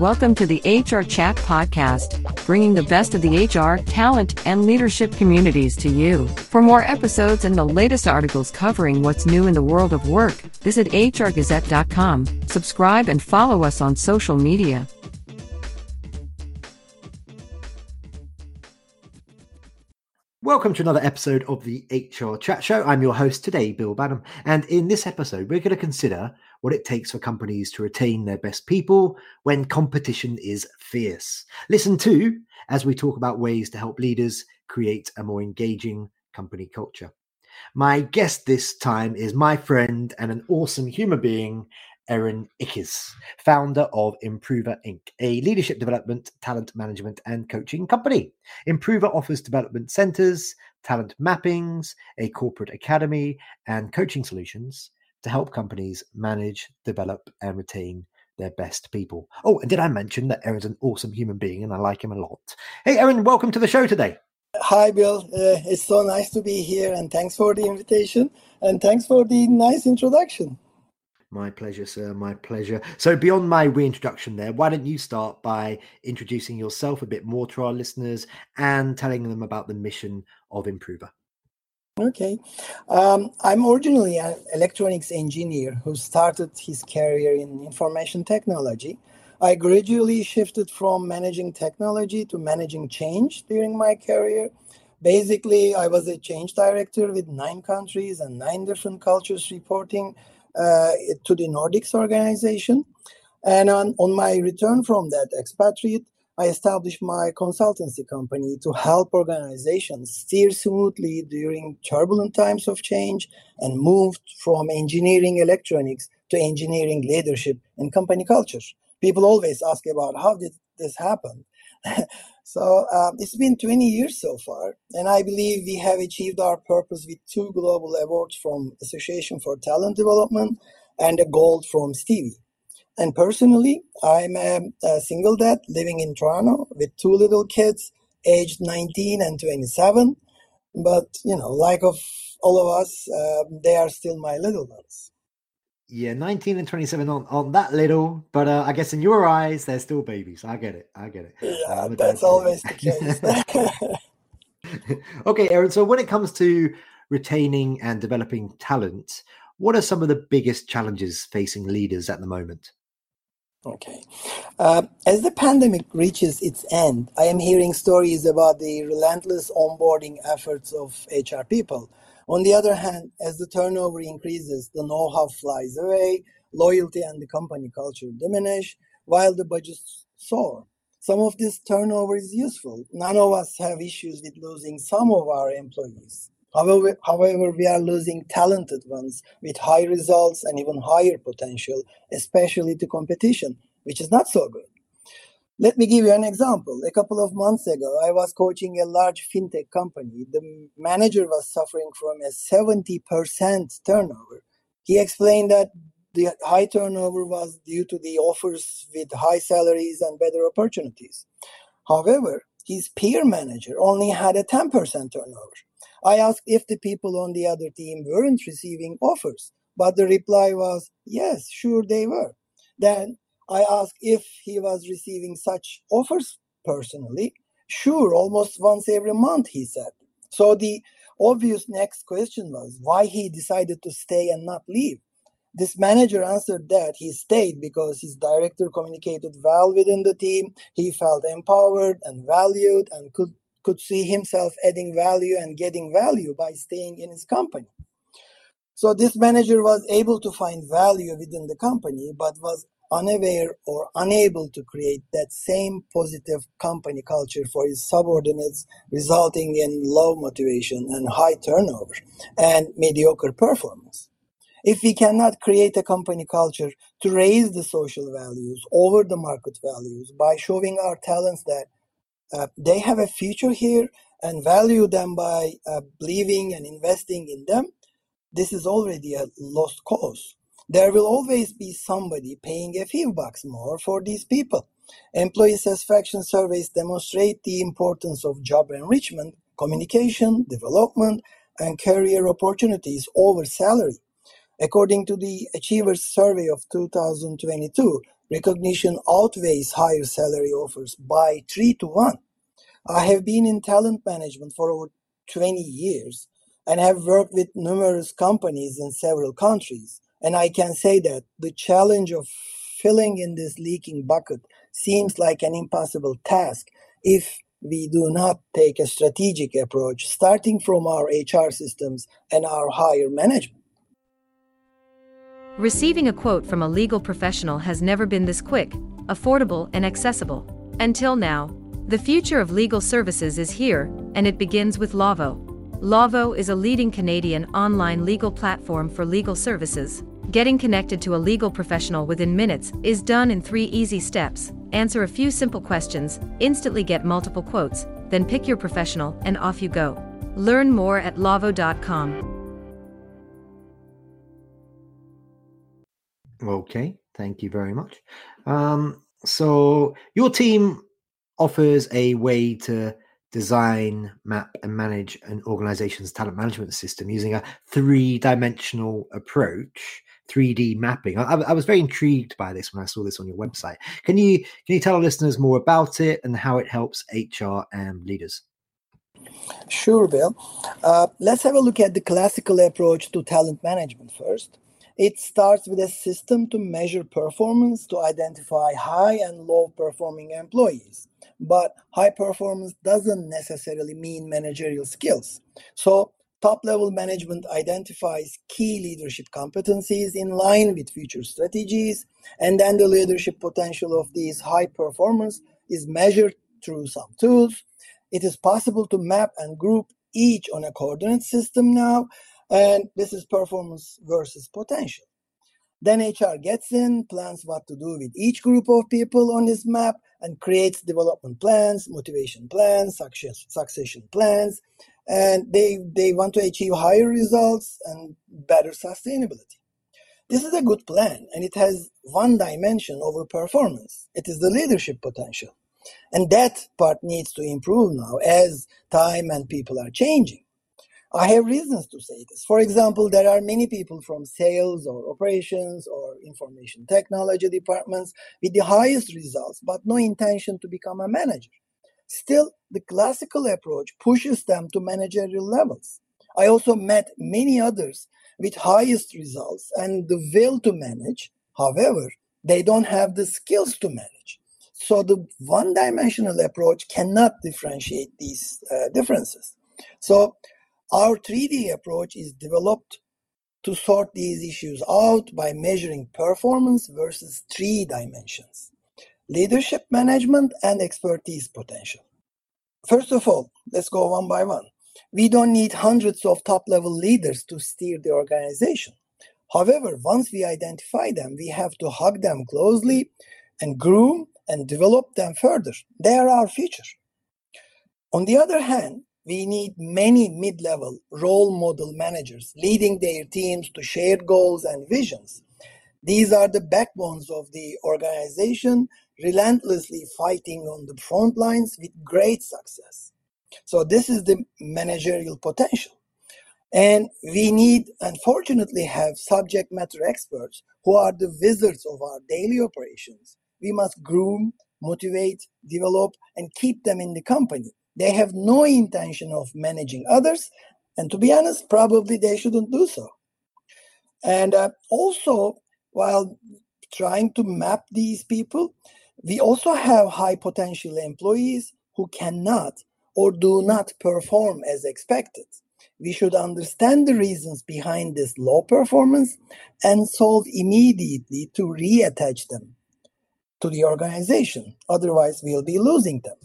Welcome to the HR Chat Podcast, bringing the best of the HR, talent, and leadership communities to you. For more episodes and the latest articles covering what's new in the world of work, visit hrgazette.com, subscribe, and follow us on social media. Welcome to another episode of the HR Chat Show. I'm your host today, Bill Badham. And in this episode, we're going to consider what it takes for companies to retain their best people when competition is fierce. Listen to as we talk about ways to help leaders create a more engaging company culture. My guest this time is my friend and an awesome human being, Eren Ickes, founder of Improva Inc., a leadership development, talent management, and coaching company. Improva offers development centers, talent mappings, a corporate academy, and coaching solutions to help companies manage, develop, and retain their best people. Oh, and did I mention that Eren's an awesome human being and I like him a lot? Hey, Eren, welcome to the show today. Hi, Bill. Uh, it's so nice to be here, and thanks for the invitation, and thanks for the nice introduction. My pleasure, sir. My pleasure. So, beyond my reintroduction there, why don't you start by introducing yourself a bit more to our listeners and telling them about the mission of Improva? Okay. Um, I'm originally an electronics engineer who started his career in information technology. I gradually shifted from managing technology to managing change during my career. Basically, I was a change director with nine countries and nine different cultures reporting Uh, to the Nordics organization. And on, on my return from that expatriate, I established my consultancy company to help organizations steer smoothly during turbulent times of change and moved from engineering electronics to engineering leadership and company culture. People always ask about how did this happen? so um, it's been 20 years so far, and I believe we have achieved our purpose with two global awards from Association for Talent Development and a gold from Stevie. And personally, I'm a, a, single dad living in Toronto with two little kids, aged 19 and 27. But, you know, like of all of us, uh, they are still my little ones. Yeah, 19 and 27 aren't, aren't that little, but uh, I guess in your eyes, they're still babies. I get it. I get it. Yeah, uh, that's always the case. okay, Eren. So when it comes to retaining and developing talent, what are some of the biggest challenges facing leaders at the moment? Okay. Uh, as the pandemic reaches its end, I am hearing stories about the relentless onboarding efforts of HR people. On the other hand, as the turnover increases, the know how flies away, loyalty and the company culture diminish, while the budgets soar. Some of this turnover is useful. None of us have issues with losing some of our employees. However, however, we are losing talented ones with high results and even higher potential, especially to competition, which is not so good. Let me give you an example. A couple of months ago, I was coaching a large fintech company. The manager was suffering from a 70% turnover. He explained that the high turnover was due to the offers with high salaries and better opportunities. However, his peer manager only had a 10% turnover. I asked if the people on the other team weren't receiving offers, but the reply was, yes, sure they were. Then I asked if he was receiving such offers personally. Sure, almost once every month, he said. So the obvious next question was why he decided to stay and not leave. This manager answered that he stayed because his director communicated well within the team. He felt empowered and valued and could could see himself adding value and getting value by staying in his company. So this manager was able to find value within the company, but was unaware or unable to create that same positive company culture for his subordinates, resulting in low motivation and high turnover and mediocre performance. If we cannot create a company culture to raise the social values over the market values by showing our talents that uh, they have a future here and value them by uh, believing and investing in them, this is already a lost cause. There will always be somebody paying a few bucks more for these people. Employee satisfaction surveys demonstrate the importance of job enrichment, communication, development, and career opportunities over salary. According to the Achievers Survey of 2022, recognition outweighs higher salary offers by 3 to 1. I have been in talent management for over 20 years and have worked with numerous companies in several countries. And I can say that the challenge of filling in this leaking bucket seems like an impossible task if we do not take a strategic approach starting from our HR systems and our higher management. Receiving a quote from a legal professional has never been this quick, affordable, and accessible. Until now, the future of legal services is here, and it begins with Lavo. Lavo is a leading Canadian online legal platform for legal services. Getting connected to a legal professional within minutes is done in three easy steps. Answer a few simple questions, instantly get multiple quotes, then pick your professional and off you go. Learn more at lavo.com. Okay, thank you very much. Um, so, your team offers a way to design, map, and manage an organization's talent management system using a three dimensional approach. 3D mapping. I, I, was very intrigued by this when I saw this on your website. Can you can you tell our listeners more about it and how it helps HR and leaders? Sure, Bill. Uh, let's have a look at the classical approach to talent management first. It starts with a system to measure performance to identify high and low performing employees but high performance doesn't necessarily mean managerial skills. So, top level management identifies key leadership competencies in line with future strategies, and then the leadership potential of these high performers is measured through some tools. It is possible to map and group each on a coordinate system now, and this is performance versus potential. Then HR gets in, plans what to do with each group of people on this map, and creates development plans, motivation plans, success, succession plans, and they, they want to achieve higher results and better sustainability. This is a good plan, and it has one dimension over performance. It is the leadership potential. And that part needs to improve now as time and people are changing. I have reasons to say this. For example, there are many people from sales or operations or information technology departments with the highest results, but no intention to become a manager. Still, the classical approach pushes them to managerial levels. I also met many others with highest results and the will to manage. However, they don't have the skills to manage. So the one dimensional approach cannot differentiate these uh, differences. So our 3D approach is developed to sort these issues out by measuring performance versus three dimensions leadership management and expertise potential. First of all, let's go one by one. We don't need hundreds of top level leaders to steer the organization. However, once we identify them, we have to hug them closely and groom and develop them further. They are our future. On the other hand, we need many mid level role model managers leading their teams to shared goals and visions. These are the backbones of the organization, relentlessly fighting on the front lines with great success. So, this is the managerial potential. And we need, unfortunately, have subject matter experts who are the wizards of our daily operations. We must groom, motivate, develop, and keep them in the company they have no intention of managing others. And to be honest, probably they shouldn't do so. And uh, also, while trying to map these people, we also have high potential employees who cannot or do not perform as expected. We should understand the reasons behind this low performance and solve immediately to reattach them to the organization. Otherwise, we'll be losing them.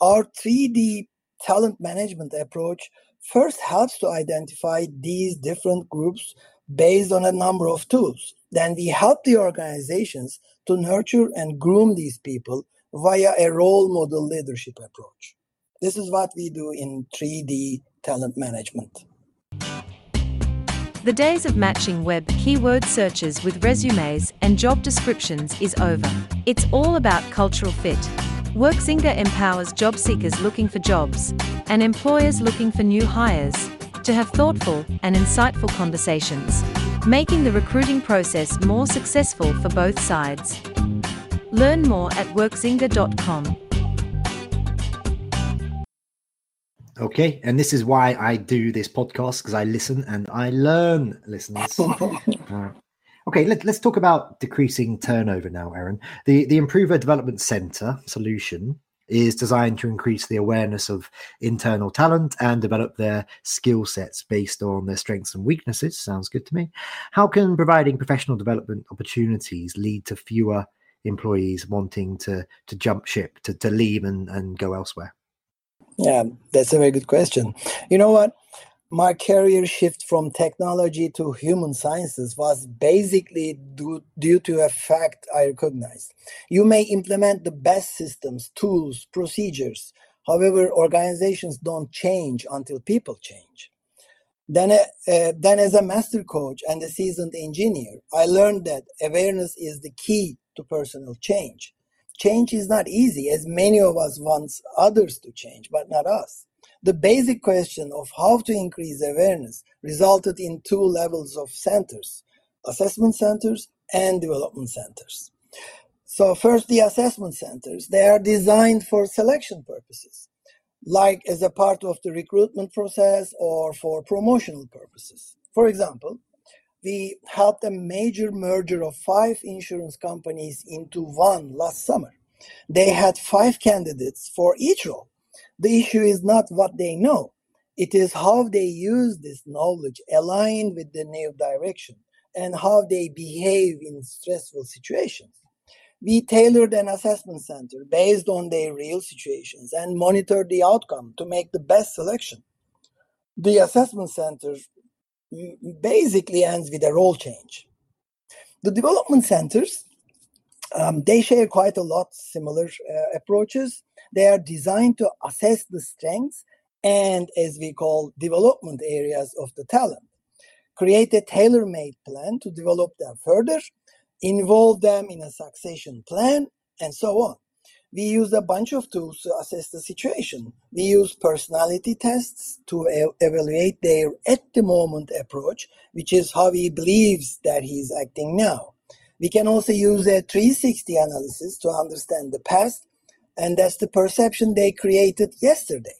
Our 3D talent management approach first helps to identify these different groups based on a number of tools. Then we help the organizations to nurture and groom these people via a role model leadership approach. This is what we do in 3D talent management. The days of matching web keyword searches with resumes and job descriptions is over. It's all about cultural fit WorkZinga empowers job seekers looking for jobs and employers looking for new hires to have thoughtful and insightful conversations, making the recruiting process more successful for both sides. Learn more at workzinga.com. Okay, and this is why I do this podcast because I listen and I learn, listeners. uh, okay, let, us talk about decreasing turnover now, Eren. The the Improva Development Center solution is designed to increase the awareness of internal talent and develop their skill sets based on their strengths and weaknesses. Sounds good to me. How can providing professional development opportunities lead to fewer employees wanting to to jump ship, to, to leave and, and go elsewhere? Yeah, that's a very good question. You know what? My career shift from technology to human sciences was basically due, due to a fact I recognized. You may implement the best systems, tools, procedures. However, organizations don't change until people change. Then, uh, uh, then as a master coach and a seasoned engineer, I learned that awareness is the key to personal change change is not easy, as many of us want others to change, but not us. The basic question of how to increase awareness resulted in two levels of centers assessment centers and development centers. So, first, the assessment centers, they are designed for selection purposes, like as a part of the recruitment process or for promotional purposes. For example, we helped a major merger of five insurance companies into one last summer. They had five candidates for each role. The issue is not what they know, it is how they use this knowledge aligned with the new direction and how they behave in stressful situations. We tailored an assessment center based on their real situations and monitored the outcome to make the best selection. The assessment center basically ends with a role change. The development centers, um, they share quite a lot similar uh, approaches. They are designed to assess the strengths and, as we call, development areas of the talent. Create a tailor made plan to develop them further, involve them in a succession plan, and so on we use a bunch of tools to assess the situation. We use personality tests to e- evaluate their at the moment approach, which is how he believes that he is acting now. We can also use a 360 analysis to understand the past, and that's the perception they created yesterday.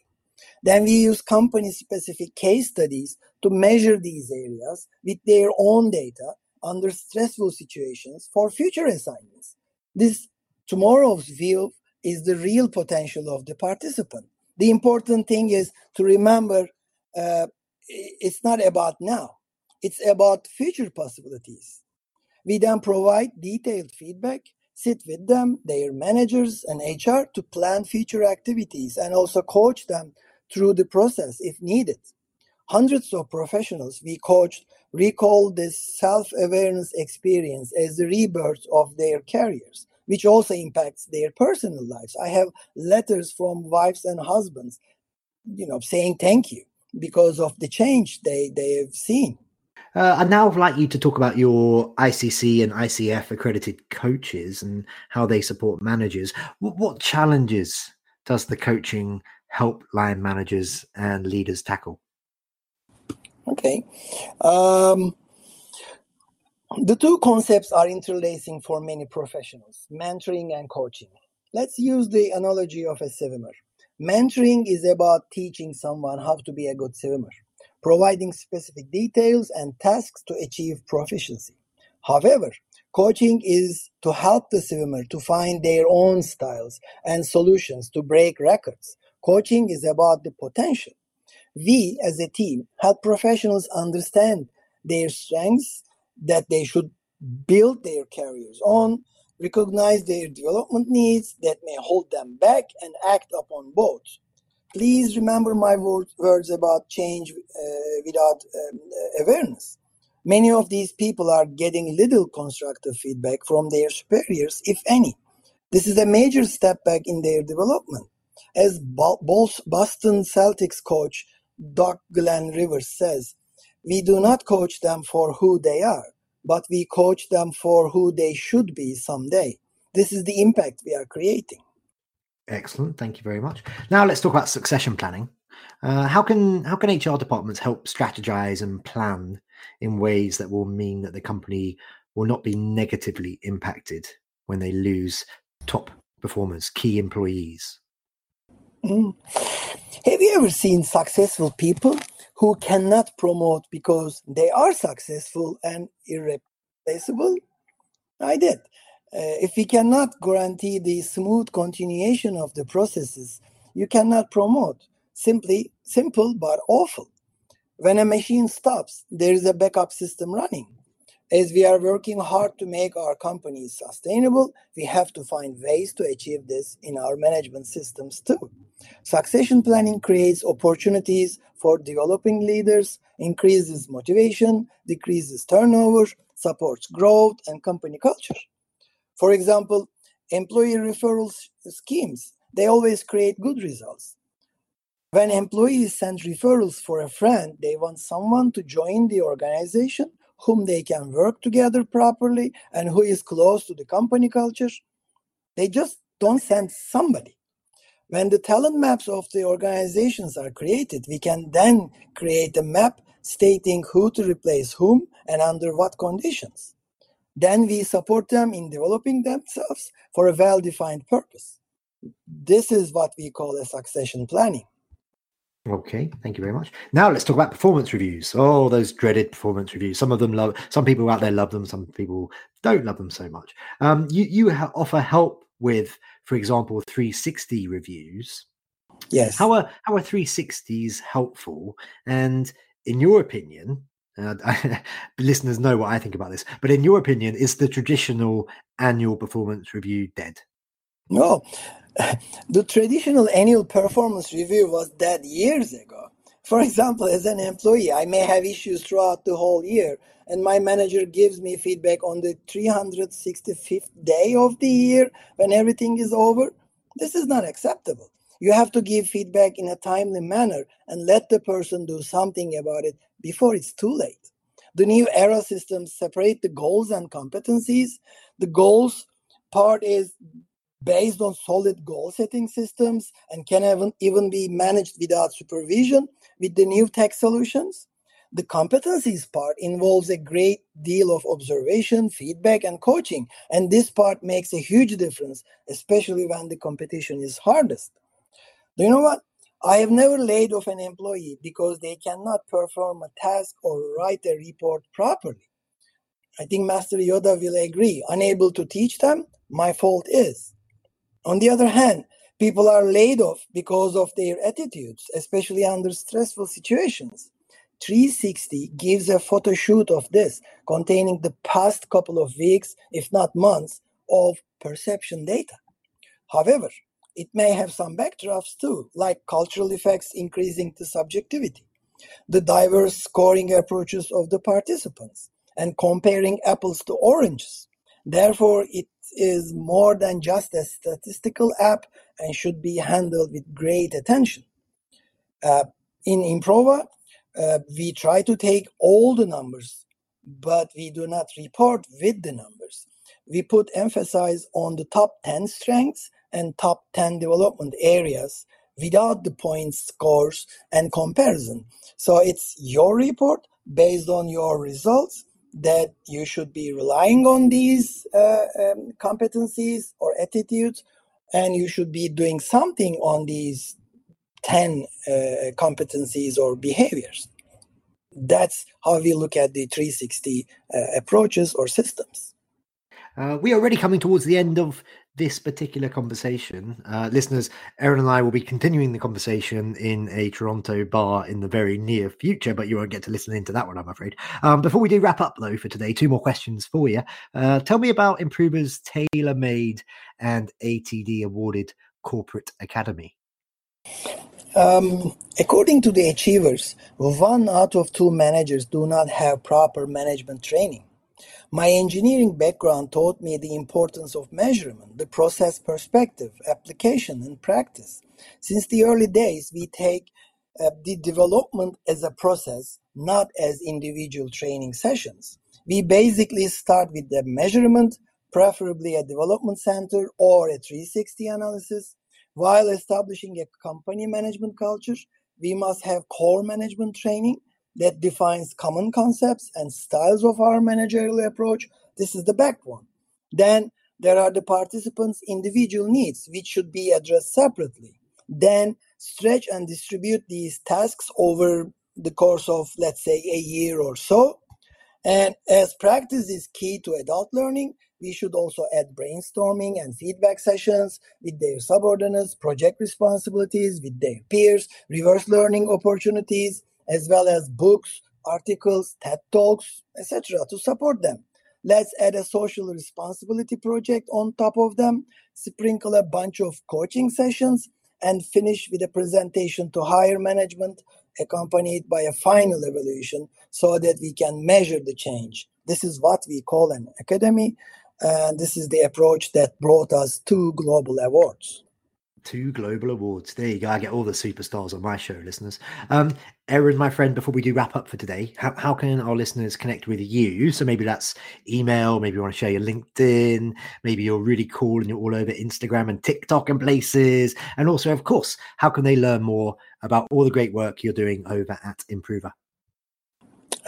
Then we use company specific case studies to measure these areas with their own data under stressful situations for future assignments. This tomorrow's view is the real potential of the participant. The important thing is to remember uh, it's not about now, it's about future possibilities. We then provide detailed feedback, sit with them, their managers, and HR to plan future activities and also coach them through the process if needed. Hundreds of professionals we coached recall this self awareness experience as the rebirth of their careers which also impacts their personal lives. I have letters from wives and husbands, you know, saying thank you because of the change they, they have seen. Uh, I'd now like you to talk about your ICC and ICF accredited coaches and how they support managers. What, what challenges does the coaching help line managers and leaders tackle? Okay. Um, the two concepts are interlacing for many professionals mentoring and coaching. Let's use the analogy of a swimmer. Mentoring is about teaching someone how to be a good swimmer, providing specific details and tasks to achieve proficiency. However, coaching is to help the swimmer to find their own styles and solutions to break records. Coaching is about the potential. We, as a team, help professionals understand their strengths that they should build their careers on, recognize their development needs that may hold them back, and act upon both. Please remember my words about change uh, without um, awareness. Many of these people are getting little constructive feedback from their superiors, if any. This is a major step back in their development. As Boston Celtics coach Doc Glenn Rivers says, we do not coach them for who they are, but we coach them for who they should be someday. This is the impact we are creating. Excellent. Thank you very much. Now let's talk about succession planning. Uh, how can how can HR departments help strategize and plan in ways that will mean that the company will not be negatively impacted when they lose top performers, key employees? Mm. Have you ever seen successful people who cannot promote because they are successful and irreplaceable? I did. Uh, if we cannot guarantee the smooth continuation of the processes, you cannot promote. Simply simple but awful. When a machine stops, there is a backup system running. As we are working hard to make our companies sustainable, we have to find ways to achieve this in our management systems too. Succession planning creates opportunities for developing leaders, increases motivation, decreases turnover, supports growth and company culture. For example, employee referral schemes, they always create good results. When employees send referrals for a friend, they want someone to join the organization whom they can work together properly and who is close to the company culture. They just don't send somebody. When the talent maps of the organizations are created, we can then create a map stating who to replace whom and under what conditions. Then we support them in developing themselves for a well defined purpose. This is what we call a succession planning. Okay, thank you very much. Now let's talk about performance reviews. Oh, those dreaded performance reviews. Some of them love. Some people out there love them. Some people don't love them so much. Um, you you ha- offer help with, for example, 360 reviews. Yes. How are how are 360s helpful? And in your opinion, uh, listeners know what I think about this. But in your opinion, is the traditional annual performance review dead? No, the traditional annual performance review was dead years ago. For example, as an employee, I may have issues throughout the whole year, and my manager gives me feedback on the 365th day of the year when everything is over. This is not acceptable. You have to give feedback in a timely manner and let the person do something about it before it's too late. The new era systems separate the goals and competencies. The goals part is based on solid goal setting systems and can even, even be managed without supervision with the new tech solutions. The competencies part involves a great deal of observation, feedback, and coaching. And this part makes a huge difference, especially when the competition is hardest. Do you know what? I have never laid off an employee because they cannot perform a task or write a report properly. I think Master Yoda will agree. Unable to teach them, my fault is. On the other hand, people are laid off because of their attitudes, especially under stressful situations. 360 gives a photo shoot of this, containing the past couple of weeks, if not months, of perception data. However, it may have some backdrafts too, like cultural effects increasing the subjectivity, the diverse scoring approaches of the participants, and comparing apples to oranges. Therefore, it is more than just a statistical app and should be handled with great attention. Uh, in Improva, uh, we try to take all the numbers, but we do not report with the numbers. We put emphasis on the top 10 strengths and top 10 development areas without the points scores and comparison. So it's your report based on your results that you should be relying on these uh, um, competencies or attitudes, and you should be doing something on these 10 uh, competencies or behaviors. That's how we look at the 360 uh, approaches or systems. Uh, we are already coming towards the end of this particular conversation. Uh, listeners, Eren and I will be continuing the conversation in a Toronto bar in the very near future, but you won't get to listen into that one, I'm afraid. Um, before we do wrap up, though, for today, two more questions for you. Uh, tell me about Improva's tailor made and ATD awarded corporate academy. Um, according to the achievers, one out of two managers do not have proper management training. My engineering background taught me the importance of measurement, the process perspective, application, and practice. Since the early days, we take uh, the development as a process, not as individual training sessions. We basically start with the measurement, preferably a development center or a 360 analysis. While establishing a company management culture, we must have core management training that defines common concepts and styles of our managerial approach. This is the backbone. Then there are the participants' individual needs, which should be addressed separately. Then stretch and distribute these tasks over the course of, let's say, a year or so. And as practice is key to adult learning, we should also add brainstorming and feedback sessions with their subordinates, project responsibilities with their peers, reverse learning opportunities, as well as books, articles, TED Talks, etc. to support them. Let's add a social responsibility project on top of them, sprinkle a bunch of coaching sessions, and finish with a presentation to higher management accompanied by a final evaluation so that we can measure the change. This is what we call an academy, and this is the approach that brought us two global awards. Two global awards. There you go. I get all the superstars on my show, listeners. Um, Eren, my friend, before we do wrap up for today, how, how can our listeners connect with you? So maybe that's email, maybe you want to share your LinkedIn, maybe you're really cool and you're all over Instagram and TikTok and places. And also, of course, how can they learn more about all the great work you're doing over at Improva?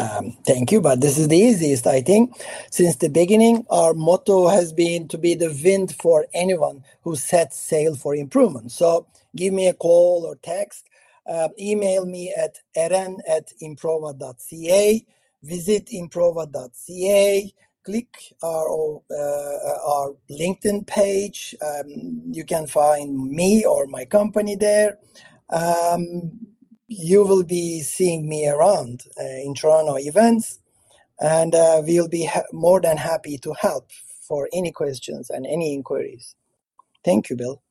Um, thank you, but this is the easiest, I think. Since the beginning, our motto has been to be the wind for anyone who sets sail for improvement. So give me a call or text, uh, email me at eren at improva.ca, visit improva.ca, click our, uh, our LinkedIn page. Um, you can find me or my company there. Um, you will be seeing me around uh, in Toronto events, and uh, we'll be ha- more than happy to help for any questions and any inquiries. Thank you, Bill.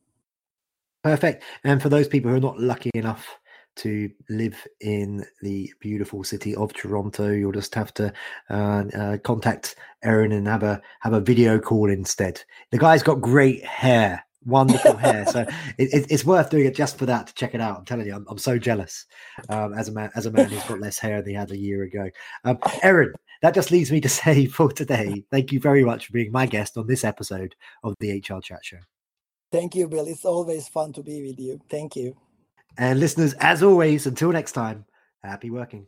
Perfect. And for those people who are not lucky enough to live in the beautiful city of Toronto, you'll just have to uh, uh, contact Eren and have a have a video call instead. The guy's got great hair wonderful hair. So it, it's worth doing it just for that to check it out. I'm telling you, I'm, I'm so jealous um, as a man as a man who's got less hair than he had a year ago. Um, Eren, that just leaves me to say for today, thank you very much for being my guest on this episode of the HR Chat Show. Thank you, Bill. It's always fun to be with you. Thank you. And listeners, as always, until next time, happy working.